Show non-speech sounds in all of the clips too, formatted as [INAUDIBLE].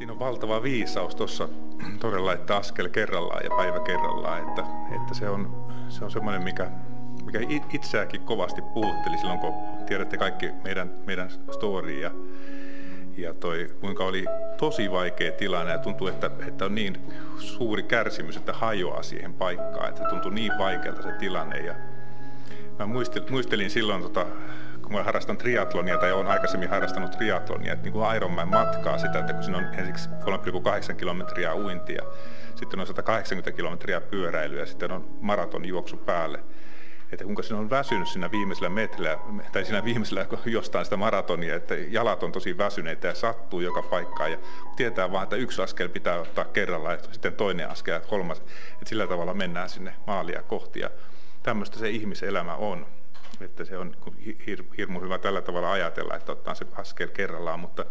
Siinä on valtava viisaus tuossa todella, että askel kerrallaan ja päivä kerrallaan, että, että se on, se on semmoinen, mikä, mikä itseäkin kovasti puhutteli silloin, kun tiedätte kaikki meidän, meidän story ja, ja toi, kuinka oli tosi vaikea tilanne ja tuntuu, että, että on niin suuri kärsimys, että hajoaa siihen paikkaan, että tuntuu niin vaikealta se tilanne. Ja mä muistelin, muistelin silloin tota, kun mä harrastan triatlonia tai olen aikaisemmin harrastanut triatlonia, että niin kuin Ironman matkaa sitä, että kun siinä on ensiksi 3,8 kilometriä uintia, sitten on 180 kilometriä pyöräilyä sitten on maraton juoksu päälle. Että kuinka siinä on väsynyt siinä viimeisellä metrillä, tai siinä viimeisellä jostain sitä maratonia, että jalat on tosi väsyneitä ja sattuu joka paikkaan ja tietää vaan, että yksi askel pitää ottaa kerralla ja sitten toinen askel ja kolmas, että sillä tavalla mennään sinne maalia kohti ja tämmöistä se ihmiselämä on että se on hir, hirmu hyvä tällä tavalla ajatella, että ottaa se askel kerrallaan, mutta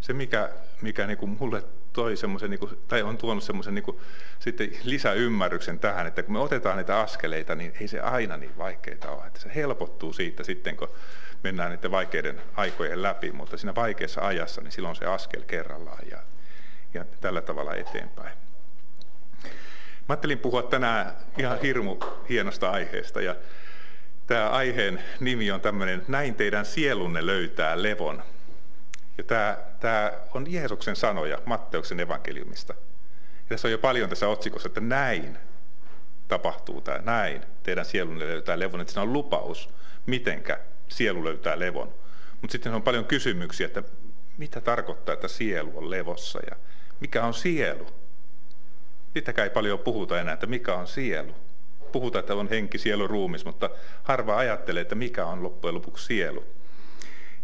se mikä, mikä niin kuin mulle toi semmoisen, niin kuin, tai on tuonut semmoisen niin kuin, sitten lisäymmärryksen tähän, että kun me otetaan niitä askeleita, niin ei se aina niin vaikeaa ole, että se helpottuu siitä sitten, kun mennään niiden vaikeiden aikojen läpi, mutta siinä vaikeassa ajassa, niin silloin se askel kerrallaan ja, ja tällä tavalla eteenpäin. Mä ajattelin puhua tänään ihan hirmu hienosta aiheesta ja Tämä aiheen nimi on tämmöinen, näin teidän sielunne löytää levon. Ja tämä, tämä on Jeesuksen sanoja Matteuksen evankeliumista. Ja tässä on jo paljon tässä otsikossa, että näin tapahtuu tämä, näin teidän sielunne löytää levon. Että siinä on lupaus, mitenkä sielu löytää levon. Mutta sitten on paljon kysymyksiä, että mitä tarkoittaa, että sielu on levossa ja mikä on sielu? Sitäkään ei paljon puhuta enää, että mikä on sielu puhutaan, että on henki, sielu, ruumis, mutta harva ajattelee, että mikä on loppujen lopuksi sielu.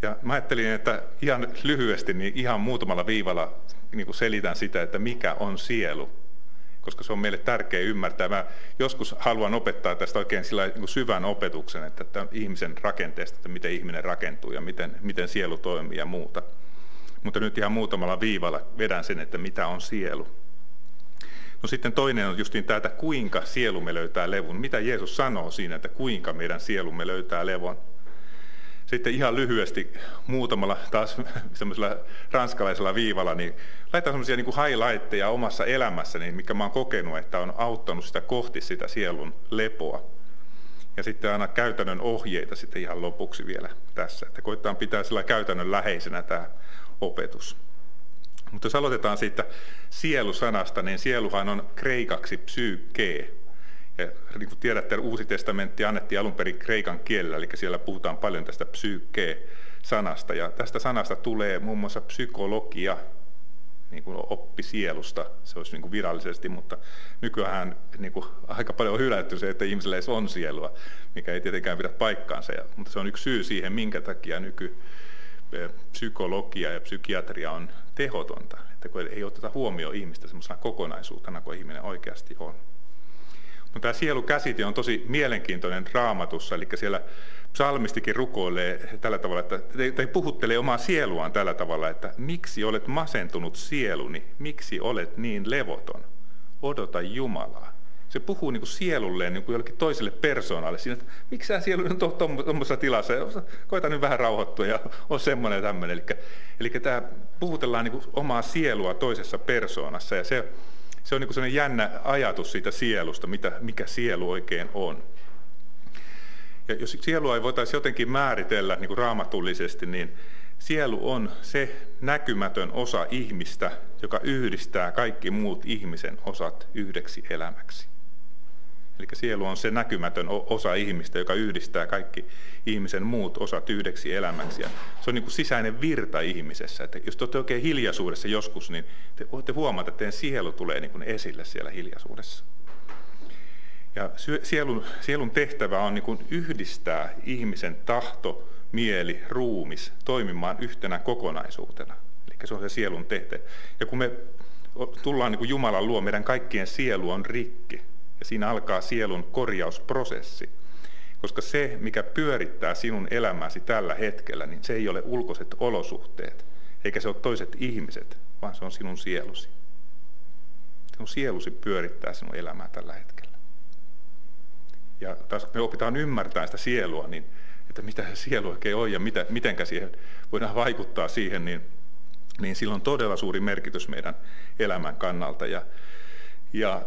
Ja mä ajattelin, että ihan lyhyesti, niin ihan muutamalla viivalla niin selitän sitä, että mikä on sielu, koska se on meille tärkeä ymmärtää. Mä joskus haluan opettaa tästä oikein sillä niin syvän opetuksen, että, että ihmisen rakenteesta, että miten ihminen rakentuu ja miten, miten sielu toimii ja muuta. Mutta nyt ihan muutamalla viivalla vedän sen, että mitä on sielu. No sitten toinen on justiin tämä, että kuinka sielumme löytää levon. Mitä Jeesus sanoo siinä, että kuinka meidän sielumme löytää levon. Sitten ihan lyhyesti muutamalla taas semmoisella ranskalaisella viivalla, niin laitan semmoisia niin highlightteja omassa elämässäni, mikä mä oon kokenut, että on auttanut sitä kohti sitä sielun lepoa. Ja sitten aina käytännön ohjeita sitten ihan lopuksi vielä tässä, että koittaa pitää sillä käytännön läheisenä tämä opetus. Mutta jos aloitetaan siitä sielusanasta, niin sieluhan on kreikaksi psyykkee. Ja niin kuin tiedätte, Uusi testamentti annettiin alun perin kreikan kielellä, eli siellä puhutaan paljon tästä psyykkee sanasta. Ja tästä sanasta tulee muun muassa psykologia, niin kuin oppi sielusta, se olisi niin kuin virallisesti, mutta nykyään niin kuin aika paljon on hylätty se, että ihmisellä edes on sielua, mikä ei tietenkään pidä paikkaansa. Ja, mutta se on yksi syy siihen, minkä takia nyky, psykologia ja psykiatria on tehotonta, että kun ei oteta huomioon ihmistä semmoisena kokonaisuutena kuin ihminen oikeasti on. Mutta tämä sielukäsite on tosi mielenkiintoinen raamatussa, eli siellä psalmistikin rukoilee tällä tavalla, että te puhuttelee omaa sieluaan tällä tavalla, että miksi olet masentunut sieluni, miksi olet niin levoton, odota Jumalaa se puhuu niin kuin sielulleen niin kuin jollekin toiselle persoonalle siinä, että miksi sä sielu on tuommoisessa tilassa, koita nyt vähän rauhoittua ja [LAUGHS] on semmoinen ja tämmöinen. Eli, eli tämä puhutellaan niin kuin omaa sielua toisessa persoonassa, ja se, se on niin kuin sellainen jännä ajatus siitä sielusta, mitä, mikä sielu oikein on. Ja jos sielua ei voitaisiin jotenkin määritellä niin kuin raamatullisesti, niin sielu on se näkymätön osa ihmistä, joka yhdistää kaikki muut ihmisen osat yhdeksi elämäksi. Eli sielu on se näkymätön osa ihmistä, joka yhdistää kaikki ihmisen muut osat yhdeksi elämäksi. Ja se on niin kuin sisäinen virta ihmisessä. Että jos te olette oikein hiljaisuudessa joskus, niin te voitte huomata, että teidän sielu tulee niin kuin esille siellä hiljaisuudessa. Ja sielun, sielun tehtävä on niin kuin yhdistää ihmisen tahto, mieli, ruumis toimimaan yhtenä kokonaisuutena. Eli se on se sielun tehtävä. Ja kun me tullaan niin kuin Jumalan luo, meidän kaikkien sielu on rikki. Ja siinä alkaa sielun korjausprosessi. Koska se, mikä pyörittää sinun elämäsi tällä hetkellä, niin se ei ole ulkoiset olosuhteet, eikä se ole toiset ihmiset, vaan se on sinun sielusi. Sinun sielusi pyörittää sinun elämää tällä hetkellä. Ja taas kun me opitaan ymmärtää sitä sielua, niin että mitä se sielu oikein on ja mitä, mitenkä siihen voidaan vaikuttaa siihen, niin niin sillä on todella suuri merkitys meidän elämän kannalta. Ja, ja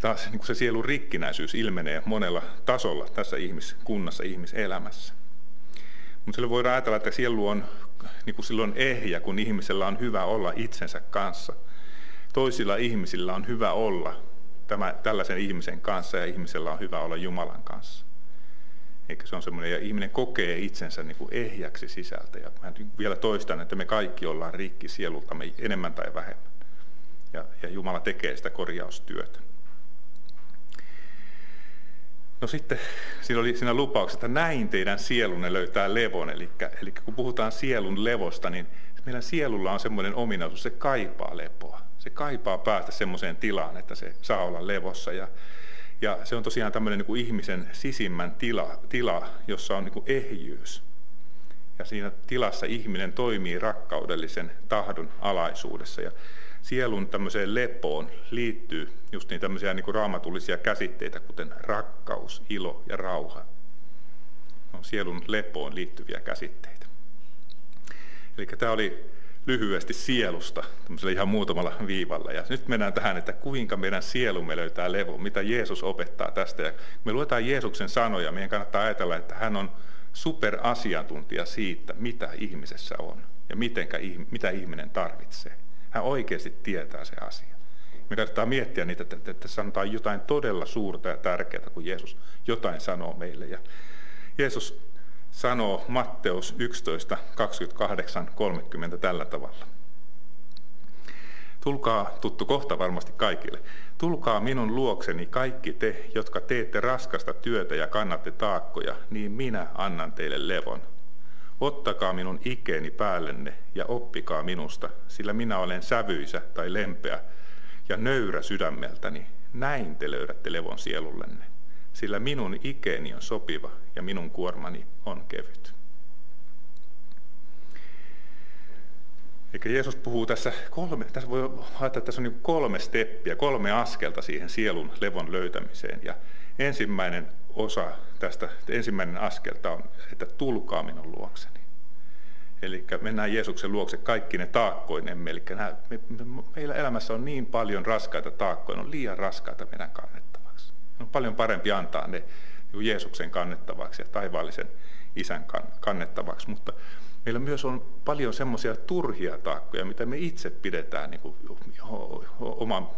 taas niin se sielun rikkinäisyys ilmenee monella tasolla tässä ihmiskunnassa, ihmiselämässä. Mutta silloin voidaan ajatella, että sielu on niin kuin silloin ehjä, kun ihmisellä on hyvä olla itsensä kanssa. Toisilla ihmisillä on hyvä olla tämä, tällaisen ihmisen kanssa ja ihmisellä on hyvä olla Jumalan kanssa. Eikä se on semmoinen, ja ihminen kokee itsensä niin kuin ehjäksi sisältä. Ja mä vielä toistan, että me kaikki ollaan rikki sielultamme enemmän tai vähemmän. Ja, ja Jumala tekee sitä korjaustyötä. No sitten siinä oli siinä lupauksessa, että näin teidän sielunne löytää levon. Eli, eli kun puhutaan sielun levosta, niin meidän sielulla on semmoinen ominaisuus, se kaipaa lepoa. Se kaipaa päästä semmoiseen tilaan, että se saa olla levossa. Ja, ja se on tosiaan tämmöinen niin kuin ihmisen sisimmän tila, tila jossa on niin kuin ehjyys. Ja siinä tilassa ihminen toimii rakkaudellisen tahdon alaisuudessa. Ja sielun tämmöiseen lepoon liittyy just niin tämmöisiä niin kuin raamatullisia käsitteitä, kuten rakkaus, ilo ja rauha. On sielun lepoon liittyviä käsitteitä. Eli tämä oli lyhyesti sielusta, tämmöisellä ihan muutamalla viivalla. Ja nyt mennään tähän, että kuinka meidän sielumme löytää levo, mitä Jeesus opettaa tästä. Ja me luetaan Jeesuksen sanoja, meidän kannattaa ajatella, että hän on superasiantuntija siitä, mitä ihmisessä on ja mitenkä, mitä ihminen tarvitsee. Hän oikeasti tietää se asia. Me kannattaa miettiä niitä, että, että sanotaan jotain todella suurta ja tärkeää, kun Jeesus jotain sanoo meille. Ja Jeesus sanoo Matteus 11, 28, 30 tällä tavalla. Tulkaa, tuttu kohta varmasti kaikille, tulkaa minun luokseni kaikki te, jotka teette raskasta työtä ja kannatte taakkoja, niin minä annan teille levon. Ottakaa minun ikeeni päällenne ja oppikaa minusta, sillä minä olen sävyisä tai lempeä ja nöyrä sydämeltäni. Näin te löydätte levon sielullenne, sillä minun ikeeni on sopiva ja minun kuormani on kevyt. Eikä Jeesus puhuu tässä kolme, tässä voi ajatella, että tässä on niin kolme steppiä, kolme askelta siihen sielun levon löytämiseen. Ja ensimmäinen osa tästä, ensimmäinen askelta on, että tulkaa minun luokseni. Eli mennään Jeesuksen luokse kaikki ne taakkoinemme. Eli nämä, me, me, meillä elämässä on niin paljon raskaita taakkoja, ne on liian raskaita meidän kannettavaksi. On paljon parempi antaa ne niin Jeesuksen kannettavaksi ja taivaallisen isän kannettavaksi, mutta meillä myös on paljon semmoisia turhia taakkoja, mitä me itse pidetään niin kuin oman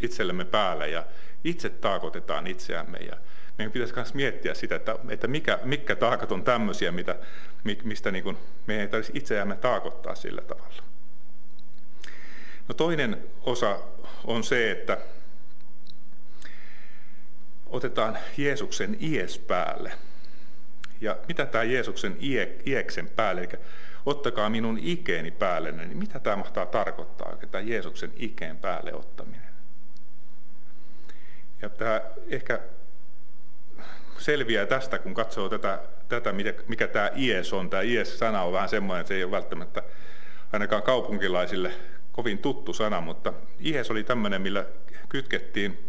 itsellemme päällä ja itse taakotetaan itseämme ja meidän pitäisi myös miettiä sitä, että, että mikä, mitkä taakat on tämmöisiä, mitä, mistä niin kuin, meidän ei tarvitsisi itseämme taakottaa sillä tavalla. No toinen osa on se, että otetaan Jeesuksen ies päälle. Ja mitä tämä Jeesuksen ie, ieksen päälle, eli ottakaa minun ikeeni päälle, niin mitä tämä mahtaa tarkoittaa, tämä Jeesuksen ikeen päälle ottaminen? Ja tämä ehkä selviää tästä, kun katsoo tätä, tätä mikä tämä IES on. Tämä IES-sana on vähän semmoinen, että se ei ole välttämättä ainakaan kaupunkilaisille kovin tuttu sana, mutta IES oli tämmöinen, millä kytkettiin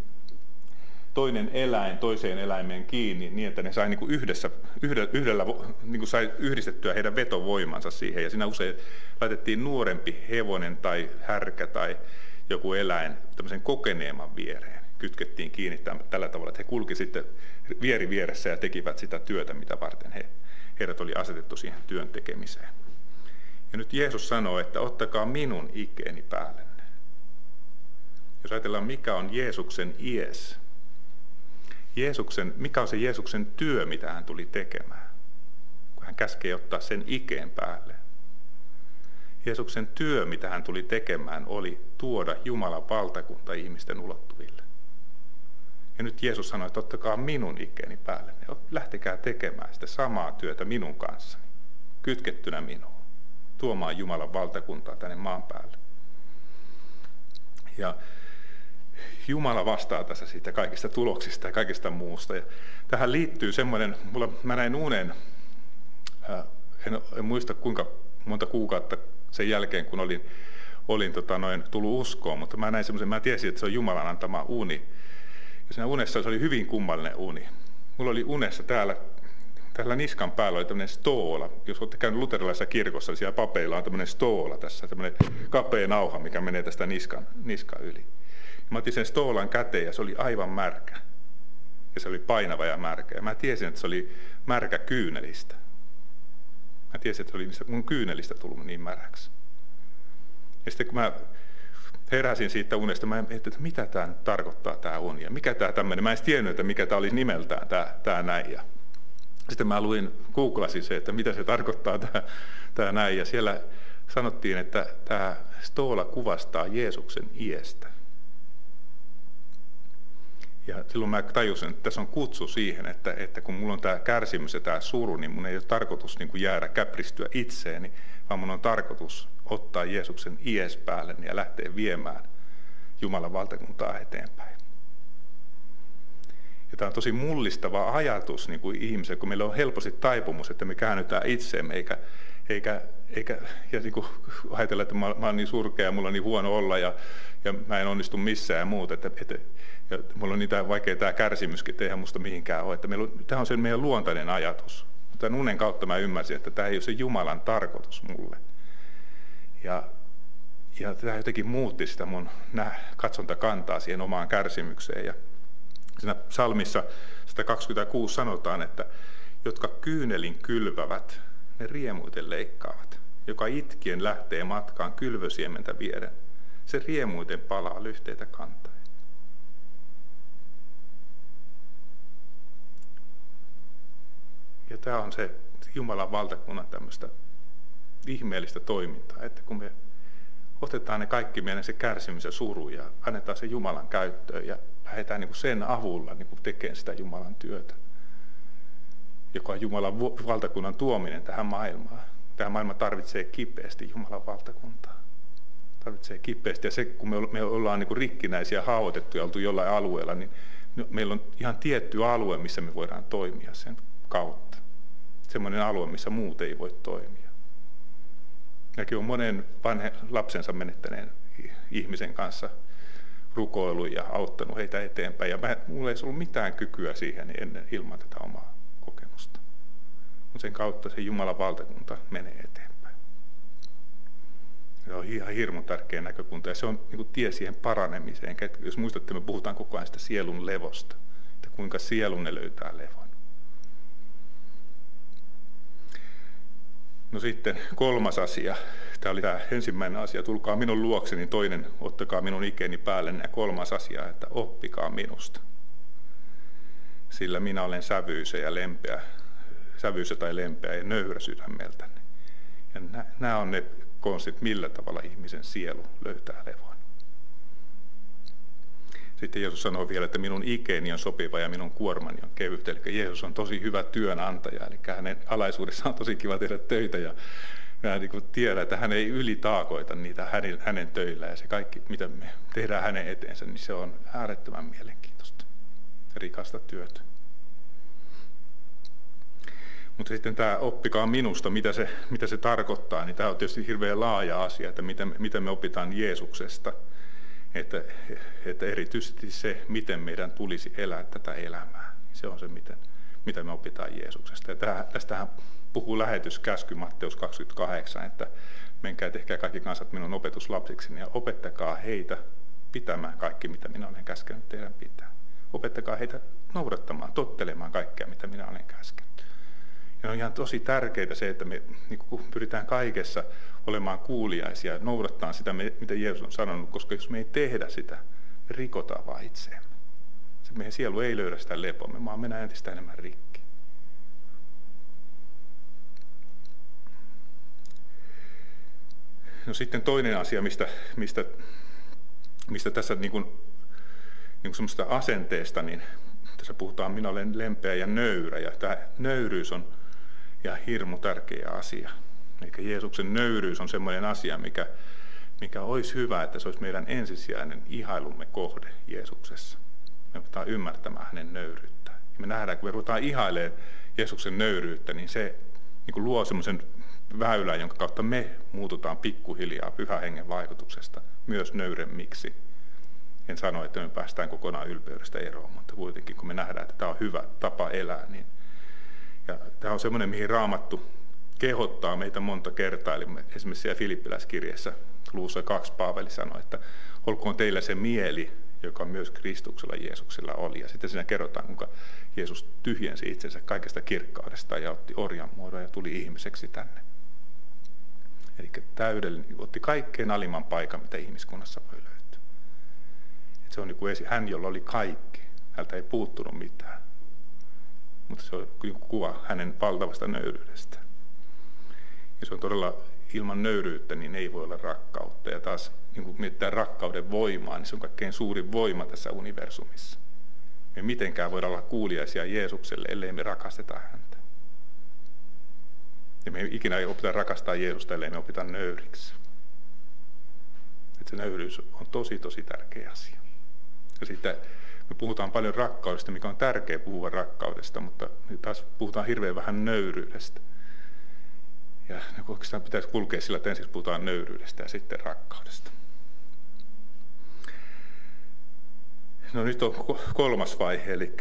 toinen eläin toiseen eläimeen kiinni niin, että ne sai niin kuin yhdessä, yhdellä, yhdellä niin kuin sai yhdistettyä heidän vetovoimansa siihen. Ja siinä usein laitettiin nuorempi hevonen tai härkä tai joku eläin tämmöisen kokeneemman viereen. Kytkettiin kiinni tällä tavalla, että he kulki sitten vieri vieressä ja tekivät sitä työtä, mitä varten he, heidät oli asetettu siihen työn tekemiseen. Ja nyt Jeesus sanoo, että ottakaa minun ikeeni päällenne. Jos ajatellaan, mikä on Jeesuksen ies, Jeesuksen, mikä on se Jeesuksen työ, mitä hän tuli tekemään, kun hän käskee ottaa sen ikeen päälle. Jeesuksen työ, mitä hän tuli tekemään, oli tuoda Jumalan valtakunta ihmisten ulottuville. Ja nyt Jeesus sanoi, että ottakaa minun ikkeeni päälle. Lähtekää tekemään sitä samaa työtä minun kanssani, kytkettynä minuun, tuomaan Jumalan valtakuntaa tänne maan päälle. Ja Jumala vastaa tässä siitä kaikista tuloksista ja kaikista muusta. Ja tähän liittyy semmoinen, mulla, mä näin unen, en, en muista kuinka monta kuukautta sen jälkeen, kun olin, olin tota noin, tullut uskoon, mutta mä näin semmoisen, mä tiesin, että se on Jumalan antama uni. Siinä unessa se oli hyvin kummallinen uni. Mulla oli unessa täällä tällä niskan päällä oli tämmöinen stoola. Jos olette käynyt luterilaisessa kirkossa, niin siellä papeilla on tämmöinen stoola tässä, tämmöinen kapea nauha, mikä menee tästä niskan, niskan yli. Mä otin sen stoolan käteen ja se oli aivan märkä. Ja se oli painava ja märkä. Ja mä tiesin, että se oli märkä kyynelistä. Mä tiesin, että se oli mun kyynelistä tullut niin märäksi. Ja sitten kun mä heräsin siitä unesta, mä että mitä tämä nyt tarkoittaa tämä uni ja mikä tämä tämmöinen. Mä en tiennyt, että mikä tämä olisi nimeltään tämä, tämä näin. Ja sitten mä luin, googlasin se, että mitä se tarkoittaa tämä, tämä näin. Ja siellä sanottiin, että tämä stoola kuvastaa Jeesuksen iestä. Ja silloin mä tajusin, että tässä on kutsu siihen, että, että kun mulla on tämä kärsimys ja tämä suru, niin mun ei ole tarkoitus niin kuin jäädä käpristyä itseeni, vaan mun on tarkoitus ottaa Jeesuksen ies päälle ja lähteä viemään Jumalan valtakuntaa eteenpäin. Ja tämä on tosi mullistava ajatus niin kuin ihmiselle, kun meillä on helposti taipumus, että me käännytään itseemme, eikä, eikä, eikä ja niin kuin ajatella, että mä, mä olen niin surkea ja mulla on niin huono olla ja, ja mä en onnistu missään ja muuta. Että, että, ja mulla on niin vaikea tämä kärsimyskin, että eihän musta mihinkään ole. Että meillä on, tämä on se meidän luontainen ajatus. Tämän unen kautta mä ymmärsin, että tämä ei ole se Jumalan tarkoitus mulle. Ja, ja tämä jotenkin muutti sitä mun katsontakantaa siihen omaan kärsimykseen. Ja siinä psalmissa 126 sanotaan, että jotka kyynelin kylvävät, ne riemuiten leikkaavat. Joka itkien lähtee matkaan kylvösiementä vieden, se riemuiten palaa lyhteitä kantaa. Ja tämä on se Jumalan valtakunnan tämmöistä ihmeellistä toimintaa, että kun me otetaan ne kaikki meidän se kärsimys ja suru ja annetaan se Jumalan käyttöön ja lähdetään niin kuin sen avulla niin kuin tekemään sitä Jumalan työtä, joka on Jumalan valtakunnan tuominen tähän maailmaan. Tämä maailma tarvitsee kipeästi Jumalan valtakuntaa. Tarvitsee kipeästi. Ja se, kun me ollaan niin kuin rikkinäisiä, haavoitettuja oltu jollain alueella, niin meillä on ihan tietty alue, missä me voidaan toimia sen kautta. Semmoinen alue, missä muut ei voi toimia. Mäkin olen monen vanhe, lapsensa menettäneen ihmisen kanssa rukoilu ja auttanut heitä eteenpäin. Ja mä, mulla ei ollut mitään kykyä siihen ennen ilman tätä omaa kokemusta. Mutta sen kautta se Jumalan valtakunta menee eteenpäin. Se on ihan hirmu tärkeä näkökunta ja se on niin tie siihen paranemiseen. Jos muistatte, me puhutaan koko ajan sitä sielun levosta, että kuinka sielunne löytää levon. No sitten kolmas asia. Tämä oli tämä ensimmäinen asia. Tulkaa minun luokseni, toinen ottakaa minun ikeni päälle. Ja kolmas asia, että oppikaa minusta. Sillä minä olen sävyysä ja lempeä, sävyysä tai lempeä ja nöyrä sydämeltäni. Ja nämä on ne konstit, millä tavalla ihmisen sielu löytää levon. Sitten Jeesus sanoo vielä, että minun ikeeni on sopiva ja minun kuormani on kevyt. Eli Jeesus on tosi hyvä työnantaja, eli hänen alaisuudessaan on tosi kiva tehdä töitä. Ja mä niin tiedän, että hän ei ylitaakoita niitä hänen, hänen töillä ja se kaikki, mitä me tehdään hänen eteensä, niin se on äärettömän mielenkiintoista rikasta työtä. Mutta sitten tämä oppikaa minusta, mitä se, mitä se tarkoittaa, niin tämä on tietysti hirveän laaja asia, että miten, miten me opitaan Jeesuksesta – että, että erityisesti se, miten meidän tulisi elää tätä elämää, se on se, miten, mitä me opitaan Jeesuksesta. Ja tästähän puhuu lähetyskäsky Matteus 28, että menkää tehkää kaikki kansat minun opetuslapsiksi ja opettakaa heitä pitämään kaikki, mitä minä olen käskenyt teidän pitää. Opettakaa heitä noudattamaan, tottelemaan kaikkea, mitä minä olen käskenyt. Ja on ihan tosi tärkeää se, että me niin pyritään kaikessa olemaan kuuliaisia, noudattaa sitä, mitä Jeesus on sanonut, koska jos me ei tehdä sitä, me rikotaan vaan itseemme. Se meidän sielu ei löydä sitä lepoa, me vaan mennään entistä enemmän rikki. No sitten toinen asia, mistä, mistä, mistä tässä niin kuin, niin kuin asenteesta, niin tässä puhutaan, minä olen lempeä ja nöyrä, ja tämä nöyryys on ja hirmu tärkeä asia. Eikä Jeesuksen nöyryys on sellainen asia, mikä, mikä olisi hyvä, että se olisi meidän ensisijainen ihailumme kohde Jeesuksessa. Me pitää ymmärtämään hänen nöyryyttään. Ja me nähdään, kun me ruvetaan ihailemaan Jeesuksen nöyryyttä, niin se niin kuin luo semmoisen väylän, jonka kautta me muututaan pikkuhiljaa pyhä hengen vaikutuksesta myös nöyremmiksi. En sano, että me päästään kokonaan ylpeydestä eroon, mutta kuitenkin kun me nähdään, että tämä on hyvä tapa elää, niin Ja tämä on semmoinen, mihin raamattu kehottaa meitä monta kertaa. Eli esimerkiksi siellä Filippiläiskirjassa luussa kaksi Paaveli sanoi, että olkoon teillä se mieli, joka myös Kristuksella Jeesuksella oli. Ja sitten siinä kerrotaan, kuinka Jeesus tyhjensi itsensä kaikesta kirkkaudesta ja otti orjan muodon ja tuli ihmiseksi tänne. Eli täydellinen, otti kaikkein alimman paikan, mitä ihmiskunnassa voi löytyä. Et se on niin kuin hän, jolla oli kaikki. Häntä ei puuttunut mitään. Mutta se on kuva hänen valtavasta nöyryydestä. Ja se on todella ilman nöyryyttä, niin ei voi olla rakkautta. Ja taas niin kun mietitään rakkauden voimaa, niin se on kaikkein suurin voima tässä universumissa. Me mitenkään voida olla kuuliaisia Jeesukselle, ellei me rakasteta häntä. Ja me ei ikinä ei opita rakastaa Jeesusta, ellei me opita nöyriksi. Että se nöyryys on tosi, tosi tärkeä asia. Ja sitten me puhutaan paljon rakkaudesta, mikä on tärkeä puhua rakkaudesta, mutta taas puhutaan hirveän vähän nöyryydestä. Ja oikeastaan pitäisi kulkea sillä, että ensin puhutaan nöyryydestä ja sitten rakkaudesta. No nyt on kolmas vaihe, eli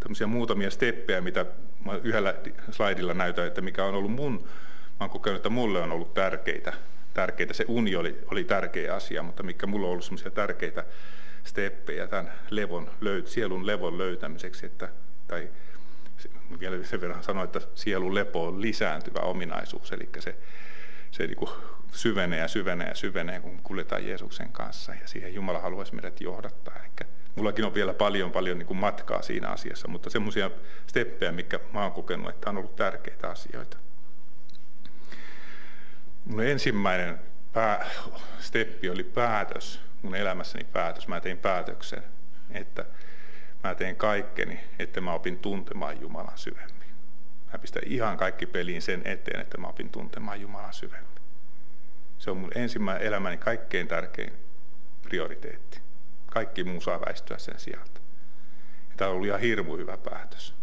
tämmöisiä muutamia steppejä, mitä mä yhdellä slaidilla näytän, että mikä on ollut mun, mä oon kokenut, että mulle on ollut tärkeitä. tärkeitä. Se uni oli, oli tärkeä asia, mutta mikä mulla on ollut semmoisia tärkeitä steppejä tämän levon, sielun levon löytämiseksi, että, tai vielä sen verran sanoa, että sielun lepo on lisääntyvä ominaisuus, eli se, se niin kuin syvenee ja syvenee ja syvenee, kun kuljetaan Jeesuksen kanssa, ja siihen Jumala haluaisi meidät johdattaa. Eli mullakin on vielä paljon, paljon niin kuin matkaa siinä asiassa, mutta semmoisia steppejä, mikä mä oon kokenut, että on ollut tärkeitä asioita. Mun ensimmäinen pää, steppi oli päätös, mun elämässäni päätös. Mä tein päätöksen, että Mä teen kaikkeni, että mä opin tuntemaan Jumalan syvemmin. Mä pistän ihan kaikki peliin sen eteen, että mä opin tuntemaan Jumalan syvemmin. Se on mun ensimmäinen elämäni kaikkein tärkein prioriteetti. Kaikki muu saa väistyä sen sieltä. Ja tämä on ollut ihan hirmu hyvä päätös.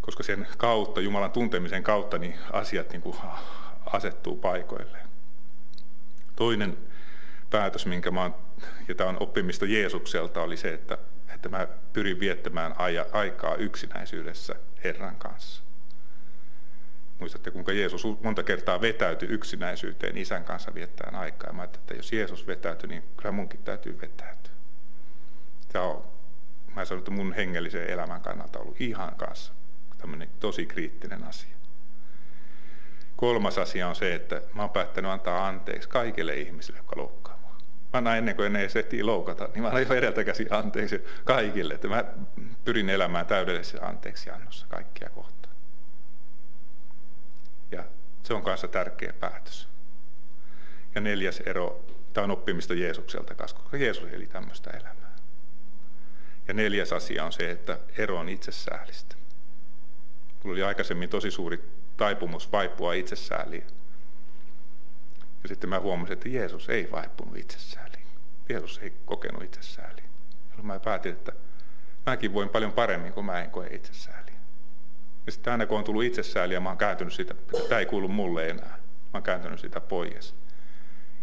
Koska sen kautta, Jumalan tuntemisen kautta, niin asiat niin kuin asettuu paikoilleen. Toinen päätös, minkä mä oon, ja tämä on oppimista Jeesukselta, oli se, että, että mä pyrin viettämään aja, aikaa yksinäisyydessä Herran kanssa. Muistatte, kuinka Jeesus monta kertaa vetäytyi yksinäisyyteen isän kanssa viettämään aikaa. Ja mä että jos Jeesus vetäytyi, niin kyllä munkin täytyy vetäytyä. Tämä on, mä sanon, että mun hengellisen elämän kannalta ollut ihan kanssa tämmöinen tosi kriittinen asia. Kolmas asia on se, että mä oon päättänyt antaa anteeksi kaikille ihmisille, jotka loukkaa mä näin ennen kuin ne ehtii loukata, niin mä annan jo edeltäkäsi anteeksi kaikille, että mä pyrin elämään täydellisessä anteeksiannossa kaikkia kohtaan. Ja se on kanssa tärkeä päätös. Ja neljäs ero, tämä on oppimista Jeesukselta kanssa, koska Jeesus eli tämmöistä elämää. Ja neljäs asia on se, että ero on itsesäälistä. Mulla oli aikaisemmin tosi suuri taipumus vaipua itsesääliin ja sitten mä huomasin, että Jeesus ei vaipunut itsesääliin. Jeesus ei kokenut itsesääliin. Jolloin mä päätin, että mäkin voin paljon paremmin, kuin mä en koe itsesääliä. Ja sitten aina kun on tullut itsesääliä, mä oon kääntynyt sitä, että tämä ei kuulu mulle enää. Mä oon kääntynyt sitä pois.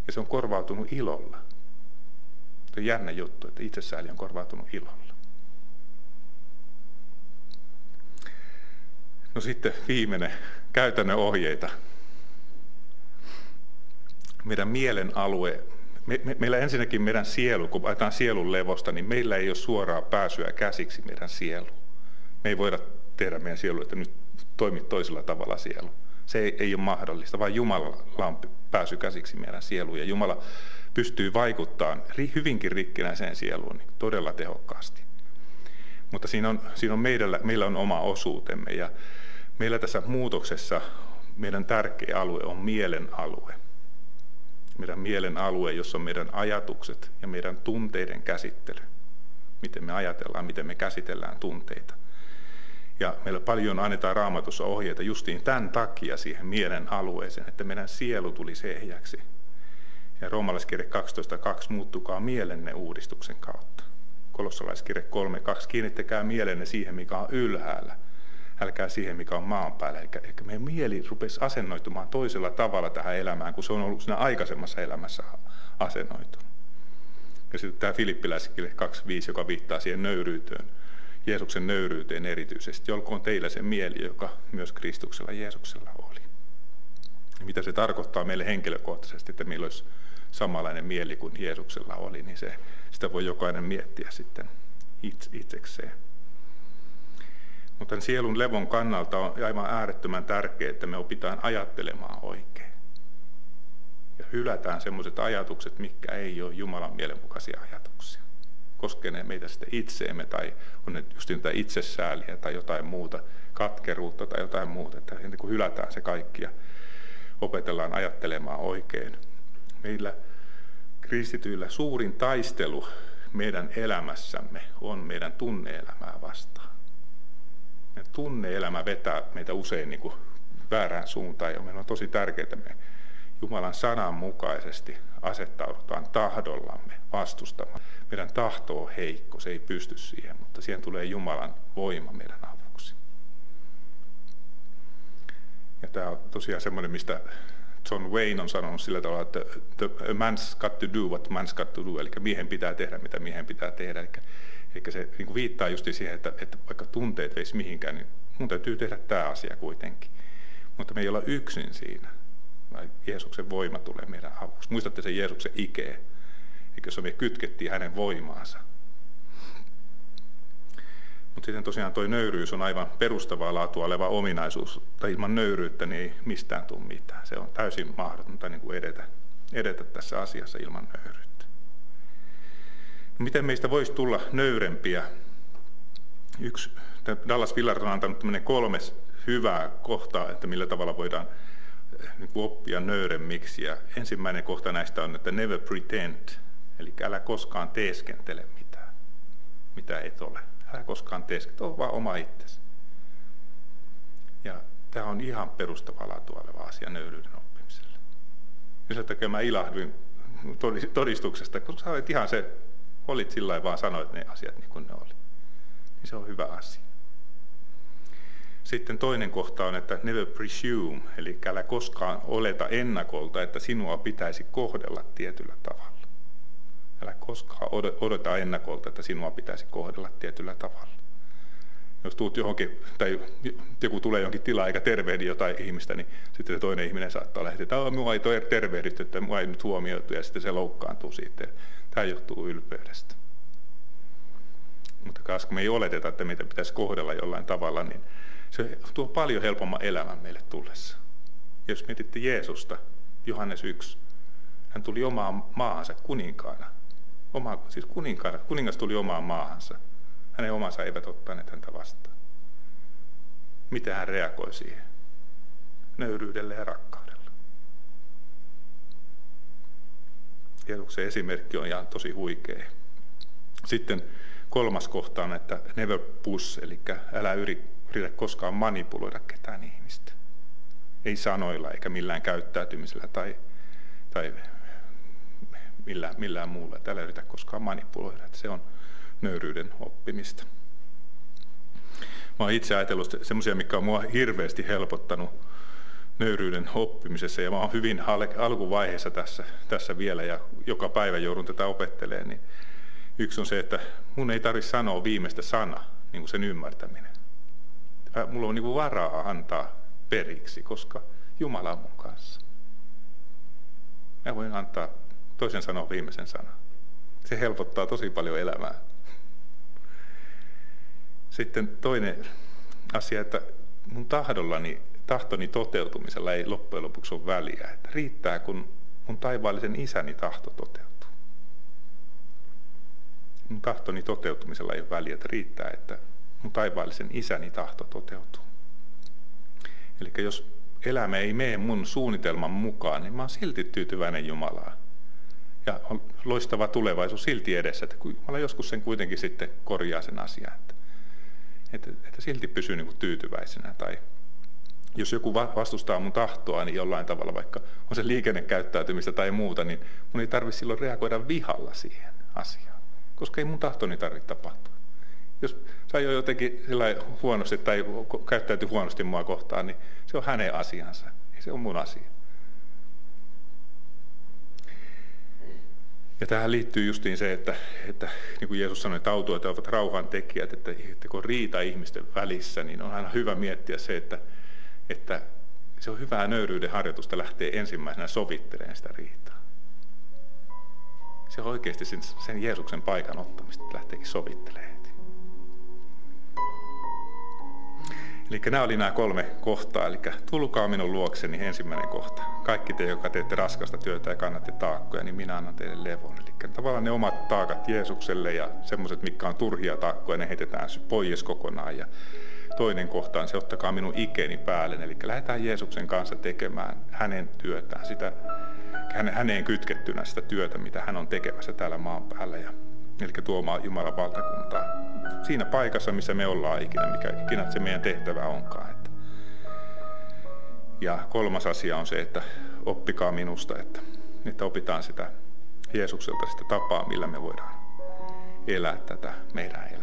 Ja se on korvautunut ilolla. Se on jännä juttu, että itsesääli on korvautunut ilolla. No sitten viimeinen, käytännön ohjeita meidän mielen alue, me, me, meillä ensinnäkin meidän sielu, kun ajatellaan sielun levosta, niin meillä ei ole suoraa pääsyä käsiksi meidän sielu. Me ei voida tehdä meidän sielu, että nyt toimit toisella tavalla sielu. Se ei, ei ole mahdollista, vaan Jumalalla on pääsy käsiksi meidän sieluun. Ja Jumala pystyy vaikuttamaan hyvinkin rikkinäiseen sieluun niin todella tehokkaasti. Mutta siinä on, siinä on meillä, meillä on oma osuutemme ja meillä tässä muutoksessa meidän tärkeä alue on mielen alue meidän mielen alue, jossa on meidän ajatukset ja meidän tunteiden käsittely. Miten me ajatellaan, miten me käsitellään tunteita. Ja meillä paljon annetaan raamatussa ohjeita justiin tämän takia siihen mielen alueeseen, että meidän sielu tuli ehjäksi. Ja roomalaiskirje 12.2 muuttukaa mielenne uudistuksen kautta. Kolossalaiskirje 3.2 kiinnittäkää mielenne siihen, mikä on ylhäällä – älkää siihen, mikä on maan päällä. Eli, eli meidän mieli rupesi asennoitumaan toisella tavalla tähän elämään, kun se on ollut siinä aikaisemmassa elämässä asennoitunut. Ja sitten tämä Filippiläiskirje 2.5, joka viittaa siihen nöyryyteen Jeesuksen nöyryyteen erityisesti. Olkoon teillä se mieli, joka myös Kristuksella Jeesuksella oli. Ja mitä se tarkoittaa meille henkilökohtaisesti, että meillä olisi samanlainen mieli kuin Jeesuksella oli, niin se, sitä voi jokainen miettiä sitten itsekseen. Mutta sielun levon kannalta on aivan äärettömän tärkeää, että me opitaan ajattelemaan oikein. Ja hylätään sellaiset ajatukset, mitkä ei ole Jumalan mielenmukaisia ajatuksia. Koskee ne meitä sitten itseemme tai on ne just niitä itsesääliä tai jotain muuta, katkeruutta tai jotain muuta. Että niin kun hylätään se kaikki ja opetellaan ajattelemaan oikein. Meillä kristityillä suurin taistelu meidän elämässämme on meidän tunneelämää vastaan. Meidän tunneelämä vetää meitä usein niin kuin väärään suuntaan ja meillä on tosi tärkeää, me Jumalan sanan mukaisesti asettaudutaan tahdollamme vastustamaan. Meidän tahto on heikko, se ei pysty siihen, mutta siihen tulee Jumalan voima meidän avuksi. Ja tämä on tosiaan semmoinen, mistä John Wayne on sanonut sillä tavalla, että the man's got to do what man's got to do, eli miehen pitää tehdä, mitä miehen pitää tehdä. Eli, eli se niin viittaa just siihen, että, että vaikka tunteet veisi mihinkään, niin mun täytyy tehdä tämä asia kuitenkin. Mutta me ei olla yksin siinä. Jeesuksen voima tulee meidän avuksi. Muistatte sen Jeesuksen ikeen, eikö me kytkettiin hänen voimaansa. Mutta sitten tosiaan tuo nöyryys on aivan perustavaa laatua oleva ominaisuus, tai ilman nöyryyttä niin ei mistään tule mitään. Se on täysin mahdotonta niin kuin edetä, edetä tässä asiassa ilman nöyryyttä. Miten meistä voisi tulla nöyrempiä? Yksi, Dallas Willard on antanut kolmes hyvää kohtaa, että millä tavalla voidaan eh, niin oppia nöyremmiksi. Ja ensimmäinen kohta näistä on, että never pretend, eli älä koskaan teeskentele mitään, mitä et ole. Älä koskaan teeskentele, ole vaan oma itsesi. Ja tämä on ihan perustavaa laatua oleva asia nöyryyden oppimiselle. Ja sen takia mä ilahduin todistuksesta, kun sä olet ihan se, olit sillä vaan sanoit ne asiat niin kuin ne oli. Niin se on hyvä asia. Sitten toinen kohta on, että never presume, eli älä koskaan oleta ennakolta, että sinua pitäisi kohdella tietyllä tavalla. Älä koskaan odota ennakolta, että sinua pitäisi kohdella tietyllä tavalla. Jos tuut johonkin, tai joku tulee johonkin tilaan eikä tervehdi jotain ihmistä, niin sitten se toinen ihminen saattaa lähteä, että minua ei tervehditty, että minua ei nyt huomioitu, ja sitten se loukkaantuu siitä. Tämä johtuu ylpeydestä. Mutta koska me ei oleteta, että meitä pitäisi kohdella jollain tavalla, niin se tuo paljon helpomman elämän meille tullessa. Jos mietitte Jeesusta, Johannes 1, hän tuli omaan maahansa kuninkaana. Oma, siis kuninkaana, kuningas tuli omaan maahansa. Hänen omansa eivät ottaneet häntä vastaan. Miten hän reagoi siihen? Nöyryydellä ja rakkaudella. Jeesuksen esimerkki on ihan tosi huikea. Sitten kolmas kohta on, että never push, eli älä yritä koskaan manipuloida ketään ihmistä. Ei sanoilla eikä millään käyttäytymisellä tai, tai millään, millään muulla. Älä yritä koskaan manipuloida. Että se on nöyryyden oppimista. Mä oon itse ajatellut semmoisia, mikä on mua hirveästi helpottanut nöyryyden oppimisessa ja mä oon hyvin alkuvaiheessa tässä, tässä vielä ja joka päivä joudun tätä opettelemaan, niin yksi on se, että mun ei tarvitse sanoa viimeistä sana, niin kuin sen ymmärtäminen mulla on niin varaa antaa periksi, koska Jumala on mun kanssa. Mä voin antaa toisen sanoa viimeisen sanan. Se helpottaa tosi paljon elämää. Sitten toinen asia, että mun tahdollani, tahtoni toteutumisella ei loppujen lopuksi ole väliä. Että riittää, kun mun taivaallisen isäni tahto toteutuu. Mun tahtoni toteutumisella ei ole väliä, että riittää, että mun taivaallisen isäni tahto toteutuu. Eli jos elämä ei mene mun suunnitelman mukaan, niin mä oon silti tyytyväinen Jumalaa. Ja on loistava tulevaisuus silti edessä, että Jumala joskus sen kuitenkin sitten korjaa sen asian, että, että, että silti pysyy niin kuin tyytyväisenä. Tai jos joku vastustaa mun tahtoa, niin jollain tavalla, vaikka on se liikennekäyttäytymistä tai muuta, niin mun ei tarvitse silloin reagoida vihalla siihen asiaan, koska ei mun tahtoni tarvitse tapahtua. Jos sai jo jotenkin huonosti tai käyttäytyi huonosti mua kohtaan, niin se on hänen asiansa. Ei se on mun asia. Ja tähän liittyy justiin se, että, että niin kuin Jeesus sanoi, että autuat ovat rauhan tekijät, että, että kun riita ihmisten välissä, niin on aina hyvä miettiä se, että, että se on hyvää nöyryyden harjoitusta lähteä ensimmäisenä sovittelemaan sitä riitaa. Se on oikeasti sen, sen Jeesuksen paikan ottamista, että lähteekin sovittelemaan. Eli nämä oli nämä kolme kohtaa, eli tulkaa minun luokseni ensimmäinen kohta. Kaikki te, jotka teette raskasta työtä ja kannatte taakkoja, niin minä annan teille levon. Eli tavallaan ne omat taakat Jeesukselle ja semmoiset, mitkä on turhia taakkoja, ne heitetään pois kokonaan. Ja toinen kohta on se, ottakaa minun ikeni päälle. Eli lähdetään Jeesuksen kanssa tekemään hänen työtään, sitä, häneen kytkettynä sitä työtä, mitä hän on tekemässä täällä maan päällä. Ja, eli tuomaan Jumalan valtakuntaa siinä paikassa, missä me ollaan ikinä, mikä ikinä se meidän tehtävä onkaan. Että. Ja kolmas asia on se, että oppikaa minusta, että, että opitaan sitä Jeesukselta sitä tapaa, millä me voidaan elää tätä meidän elämää.